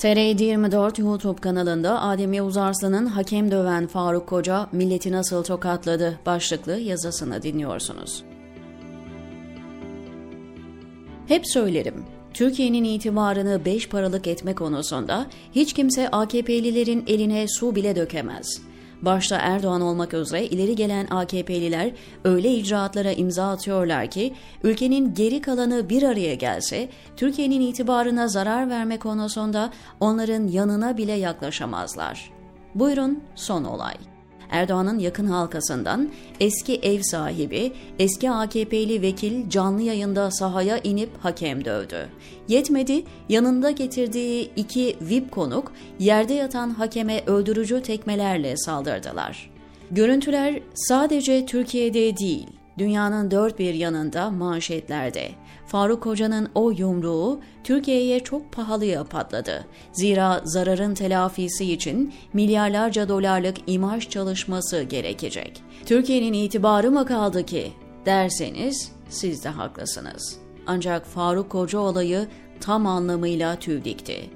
TR 24 YouTube kanalında Adem Uzarslan'ın hakem döven Faruk Koca milleti nasıl tokatladı başlıklı yazısını dinliyorsunuz. Hep söylerim, Türkiye'nin itibarını beş paralık etme konusunda hiç kimse AKP'lilerin eline su bile dökemez. Başta Erdoğan olmak üzere ileri gelen AKP'liler öyle icraatlara imza atıyorlar ki ülkenin geri kalanı bir araya gelse Türkiye'nin itibarına zarar verme konusunda onların yanına bile yaklaşamazlar. Buyurun son olay. Erdoğan'ın yakın halkasından eski ev sahibi, eski AKP'li vekil canlı yayında sahaya inip hakem dövdü. Yetmedi, yanında getirdiği iki VIP konuk yerde yatan hakeme öldürücü tekmelerle saldırdılar. Görüntüler sadece Türkiye'de değil, dünyanın dört bir yanında manşetlerde. Faruk Hoca'nın o yumruğu Türkiye'ye çok pahalıya patladı. Zira zararın telafisi için milyarlarca dolarlık imaj çalışması gerekecek. Türkiye'nin itibarı mı kaldı ki derseniz siz de haklısınız. Ancak Faruk Hoca olayı tam anlamıyla tüy dikti.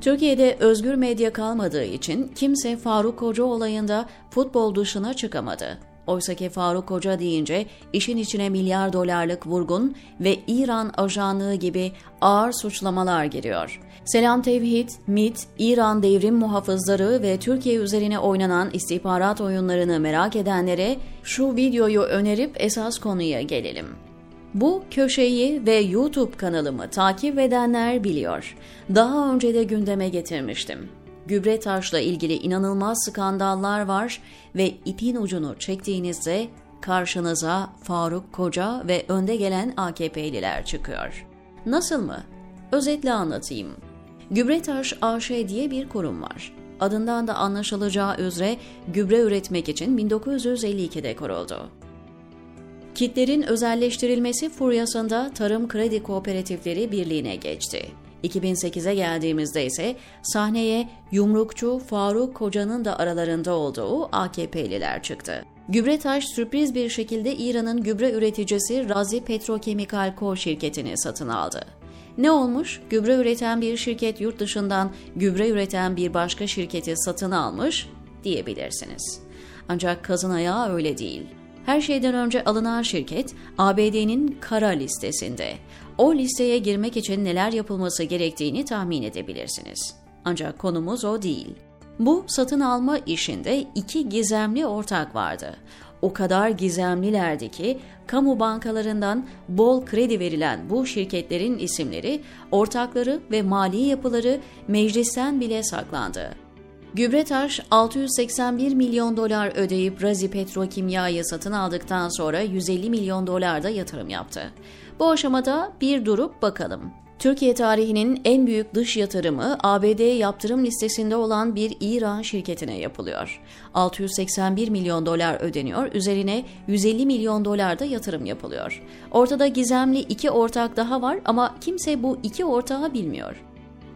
Türkiye'de özgür medya kalmadığı için kimse Faruk Hoca olayında futbol dışına çıkamadı. Oysaki Faruk Hoca deyince işin içine milyar dolarlık vurgun ve İran ajanlığı gibi ağır suçlamalar giriyor. Selam Tevhid, MIT, İran devrim muhafızları ve Türkiye üzerine oynanan istihbarat oyunlarını merak edenlere şu videoyu önerip esas konuya gelelim. Bu köşeyi ve YouTube kanalımı takip edenler biliyor. Daha önce de gündeme getirmiştim. Gübre taşla ilgili inanılmaz skandallar var ve ipin ucunu çektiğinizde karşınıza Faruk Koca ve önde gelen AKP'liler çıkıyor. Nasıl mı? Özetle anlatayım. Gübretaş AŞ diye bir kurum var. Adından da anlaşılacağı üzere gübre üretmek için 1952'de kuruldu. Kitlerin özelleştirilmesi furyasında Tarım Kredi Kooperatifleri Birliği'ne geçti. 2008'e geldiğimizde ise sahneye yumrukçu Faruk Koca'nın da aralarında olduğu AKP'liler çıktı. Gübretaş sürpriz bir şekilde İran'ın gübre üreticisi Razi Petrokemikal Co şirketini satın aldı. Ne olmuş? Gübre üreten bir şirket yurt dışından gübre üreten bir başka şirketi satın almış diyebilirsiniz. Ancak kazın ayağı öyle değil. Her şeyden önce alınan şirket ABD'nin kara listesinde. O listeye girmek için neler yapılması gerektiğini tahmin edebilirsiniz. Ancak konumuz o değil. Bu satın alma işinde iki gizemli ortak vardı. O kadar gizemlilerdi ki kamu bankalarından bol kredi verilen bu şirketlerin isimleri, ortakları ve mali yapıları meclisten bile saklandı. Gübretaş 681 milyon dolar ödeyip Razi Petrokimya'yı satın aldıktan sonra 150 milyon dolar da yatırım yaptı. Bu aşamada bir durup bakalım. Türkiye tarihinin en büyük dış yatırımı ABD yaptırım listesinde olan bir İran şirketine yapılıyor. 681 milyon dolar ödeniyor, üzerine 150 milyon dolar da yatırım yapılıyor. Ortada gizemli iki ortak daha var ama kimse bu iki ortağı bilmiyor.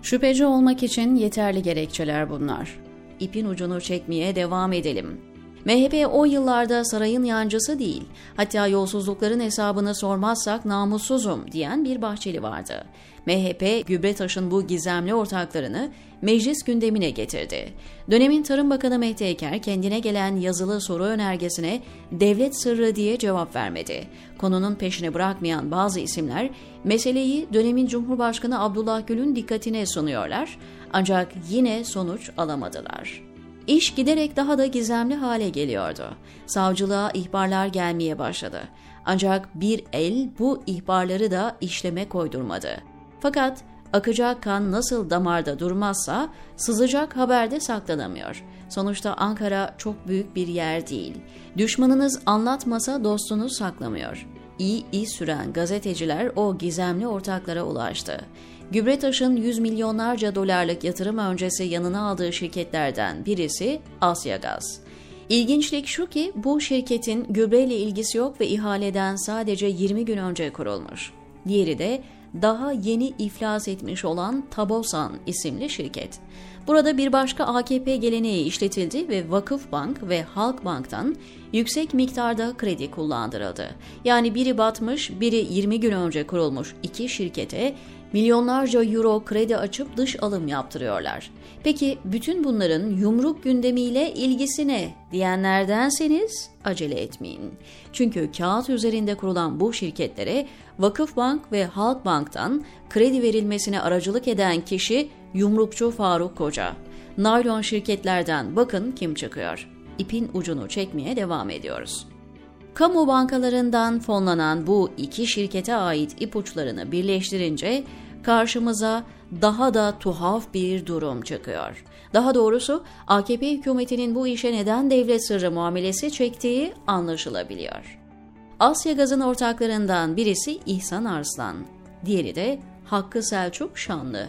Şüpheci olmak için yeterli gerekçeler bunlar. İpin ucunu çekmeye devam edelim. MHP o yıllarda sarayın yancısı değil, hatta yolsuzlukların hesabını sormazsak namussuzum diyen bir Bahçeli vardı. MHP, Gübretaş'ın bu gizemli ortaklarını meclis gündemine getirdi. Dönemin Tarım Bakanı Mehdi Eker kendine gelen yazılı soru önergesine devlet sırrı diye cevap vermedi. Konunun peşini bırakmayan bazı isimler meseleyi dönemin Cumhurbaşkanı Abdullah Gül'ün dikkatine sunuyorlar ancak yine sonuç alamadılar. İş giderek daha da gizemli hale geliyordu. Savcılığa ihbarlar gelmeye başladı. Ancak bir el bu ihbarları da işleme koydurmadı. Fakat akacak kan nasıl damarda durmazsa sızacak haberde saklanamıyor. Sonuçta Ankara çok büyük bir yer değil. Düşmanınız anlatmasa dostunuz saklamıyor. İyi iyi süren gazeteciler o gizemli ortaklara ulaştı. Gübretaş'ın 100 milyonlarca dolarlık yatırım öncesi yanına aldığı şirketlerden birisi Asya Gaz. İlginçlik şu ki bu şirketin gübreyle ilgisi yok ve ihaleden sadece 20 gün önce kurulmuş. Diğeri de daha yeni iflas etmiş olan Tabosan isimli şirket. Burada bir başka AKP geleneği işletildi ve Vakıfbank ve Halkbank'tan yüksek miktarda kredi kullandırıldı. Yani biri batmış, biri 20 gün önce kurulmuş iki şirkete milyonlarca euro kredi açıp dış alım yaptırıyorlar. Peki bütün bunların yumruk gündemiyle ilgisi ne diyenlerdenseniz acele etmeyin. Çünkü kağıt üzerinde kurulan bu şirketlere Vakıfbank ve Halkbank'tan kredi verilmesine aracılık eden kişi yumrukçu Faruk Koca. Naylon şirketlerden bakın kim çıkıyor. İpin ucunu çekmeye devam ediyoruz. Kamu bankalarından fonlanan bu iki şirkete ait ipuçlarını birleştirince karşımıza daha da tuhaf bir durum çıkıyor. Daha doğrusu AKP hükümetinin bu işe neden devlet sırrı muamelesi çektiği anlaşılabiliyor. Asya Gaz'ın ortaklarından birisi İhsan Arslan, diğeri de Hakkı Selçuk Şanlı.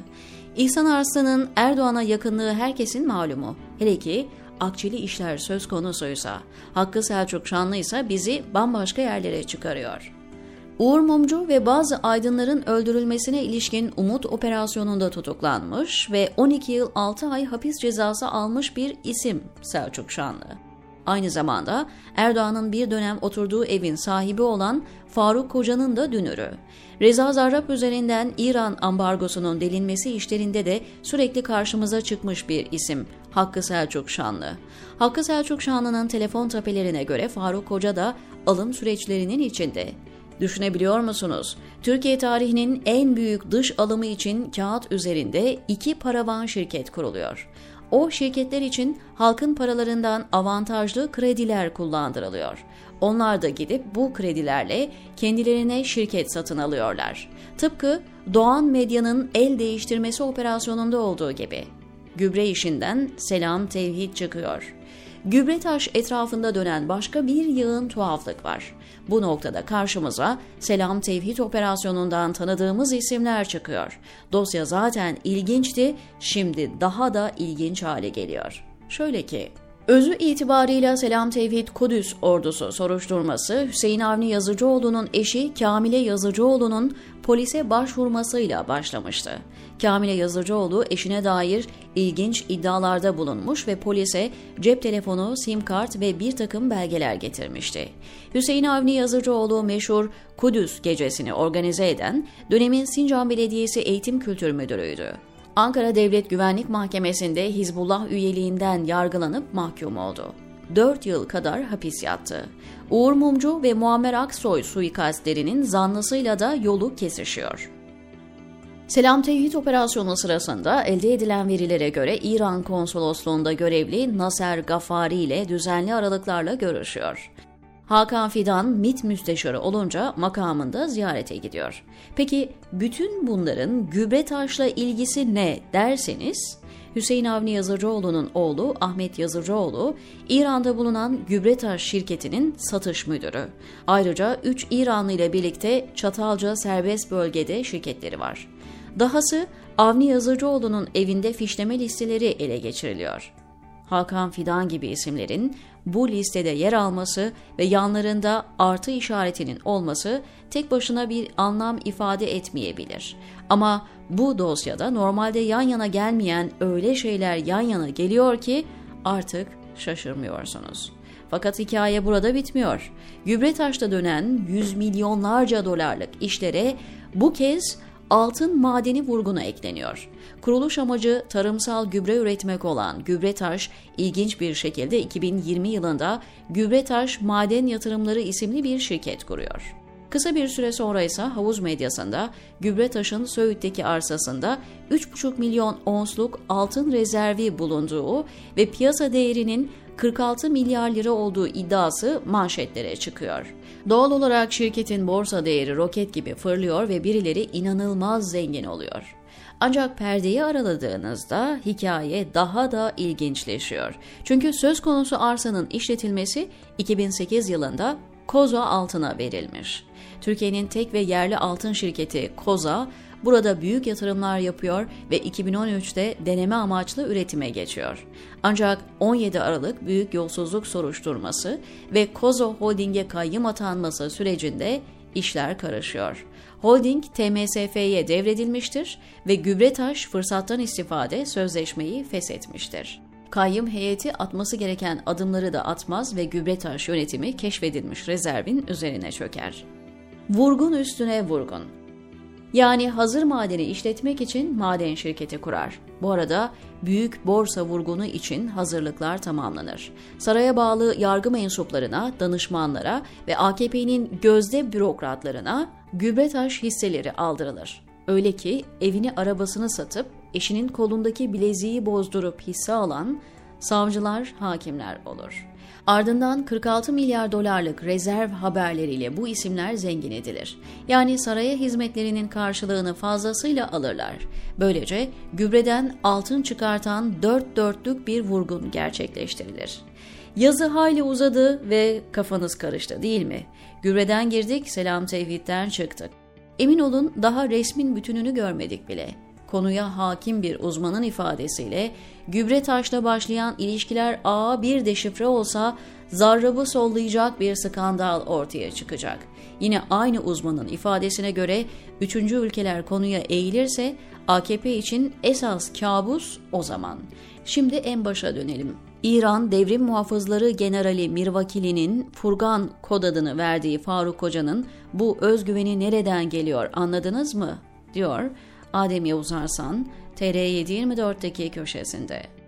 İhsan Arslan'ın Erdoğan'a yakınlığı herkesin malumu. Hele ki akçeli işler söz konusuysa, Hakkı Selçuk Şanlı ise bizi bambaşka yerlere çıkarıyor. Uğur Mumcu ve bazı aydınların öldürülmesine ilişkin Umut operasyonunda tutuklanmış ve 12 yıl 6 ay hapis cezası almış bir isim Selçuk Şanlı. Aynı zamanda Erdoğan'ın bir dönem oturduğu evin sahibi olan Faruk Koca'nın da dünürü. Reza Zarrab üzerinden İran ambargosunun delinmesi işlerinde de sürekli karşımıza çıkmış bir isim Hakkı Selçuk Şanlı. Hakkı Selçuk Şanlı'nın telefon tapelerine göre Faruk Koca da alım süreçlerinin içinde. Düşünebiliyor musunuz? Türkiye tarihinin en büyük dış alımı için kağıt üzerinde iki paravan şirket kuruluyor. O şirketler için halkın paralarından avantajlı krediler kullandırılıyor. Onlar da gidip bu kredilerle kendilerine şirket satın alıyorlar. Tıpkı Doğan Medya'nın el değiştirmesi operasyonunda olduğu gibi. Gübre işinden selam tevhid çıkıyor. Gübretaş etrafında dönen başka bir yığın tuhaflık var. Bu noktada karşımıza Selam Tevhid operasyonundan tanıdığımız isimler çıkıyor. Dosya zaten ilginçti, şimdi daha da ilginç hale geliyor. Şöyle ki, Özü itibarıyla Selam Tevhid Kudüs ordusu soruşturması Hüseyin Avni Yazıcıoğlu'nun eşi Kamile Yazıcıoğlu'nun polise başvurmasıyla başlamıştı. Kamile Yazıcıoğlu eşine dair ilginç iddialarda bulunmuş ve polise cep telefonu, sim kart ve bir takım belgeler getirmişti. Hüseyin Avni Yazıcıoğlu meşhur Kudüs gecesini organize eden dönemin Sincan Belediyesi Eğitim Kültür Müdürüydü. Ankara Devlet Güvenlik Mahkemesi'nde Hizbullah üyeliğinden yargılanıp mahkum oldu. 4 yıl kadar hapis yattı. Uğur Mumcu ve Muammer Aksoy suikastlerinin zanlısıyla da yolu kesişiyor. Selam Tevhid operasyonu sırasında elde edilen verilere göre İran konsolosluğunda görevli Naser Gafari ile düzenli aralıklarla görüşüyor. Hakan Fidan MİT müsteşarı olunca makamında ziyarete gidiyor. Peki bütün bunların Gübretaş'la ilgisi ne derseniz, Hüseyin Avni Yazıcıoğlu'nun oğlu Ahmet Yazıcıoğlu, İran'da bulunan Gübretaş şirketinin satış müdürü. Ayrıca 3 İranlı ile birlikte Çatalca serbest bölgede şirketleri var. Dahası Avni Yazıcıoğlu'nun evinde fişleme listeleri ele geçiriliyor. Hakan Fidan gibi isimlerin bu listede yer alması ve yanlarında artı işaretinin olması tek başına bir anlam ifade etmeyebilir. Ama bu dosyada normalde yan yana gelmeyen öyle şeyler yan yana geliyor ki artık şaşırmıyorsunuz. Fakat hikaye burada bitmiyor. Gübretaş'ta dönen yüz milyonlarca dolarlık işlere bu kez altın madeni vurguna ekleniyor. Kuruluş amacı tarımsal gübre üretmek olan Gübretaş ilginç bir şekilde 2020 yılında Gübretaş Maden Yatırımları isimli bir şirket kuruyor. Kısa bir süre sonra ise havuz medyasında Gübretaş'ın Söğüt'teki arsasında 3,5 milyon onsluk altın rezervi bulunduğu ve piyasa değerinin 46 milyar lira olduğu iddiası manşetlere çıkıyor. Doğal olarak şirketin borsa değeri roket gibi fırlıyor ve birileri inanılmaz zengin oluyor. Ancak perdeyi araladığınızda hikaye daha da ilginçleşiyor. Çünkü söz konusu arsanın işletilmesi 2008 yılında Koza altına verilmiş. Türkiye'nin tek ve yerli altın şirketi Koza burada büyük yatırımlar yapıyor ve 2013'te deneme amaçlı üretime geçiyor. Ancak 17 Aralık büyük yolsuzluk soruşturması ve Kozo Holding'e kayyım atanması sürecinde işler karışıyor. Holding TMSF'ye devredilmiştir ve Gübretaş fırsattan istifade sözleşmeyi feshetmiştir. Kayyım heyeti atması gereken adımları da atmaz ve Gübretaş yönetimi keşfedilmiş rezervin üzerine çöker. Vurgun üstüne vurgun. Yani hazır madeni işletmek için maden şirketi kurar. Bu arada büyük borsa vurgunu için hazırlıklar tamamlanır. Saraya bağlı yargı mensuplarına, danışmanlara ve AKP'nin gözde bürokratlarına Gübretaş hisseleri aldırılır. Öyle ki evini arabasını satıp eşinin kolundaki bileziği bozdurup hisse alan savcılar, hakimler olur. Ardından 46 milyar dolarlık rezerv haberleriyle bu isimler zengin edilir. Yani saraya hizmetlerinin karşılığını fazlasıyla alırlar. Böylece gübreden altın çıkartan dört dörtlük bir vurgun gerçekleştirilir. Yazı hayli uzadı ve kafanız karıştı değil mi? Gübreden girdik, selam tevhidden çıktık. Emin olun daha resmin bütününü görmedik bile konuya hakim bir uzmanın ifadesiyle gübre taşla başlayan ilişkiler ağa bir deşifre olsa zarrabı sollayacak bir skandal ortaya çıkacak. Yine aynı uzmanın ifadesine göre üçüncü ülkeler konuya eğilirse AKP için esas kabus o zaman. Şimdi en başa dönelim. İran Devrim Muhafızları Generali Mirvakili'nin Furgan kod adını verdiği Faruk Koca'nın bu özgüveni nereden geliyor anladınız mı? diyor Adem Yavuz Arsan, TR724'deki köşesinde.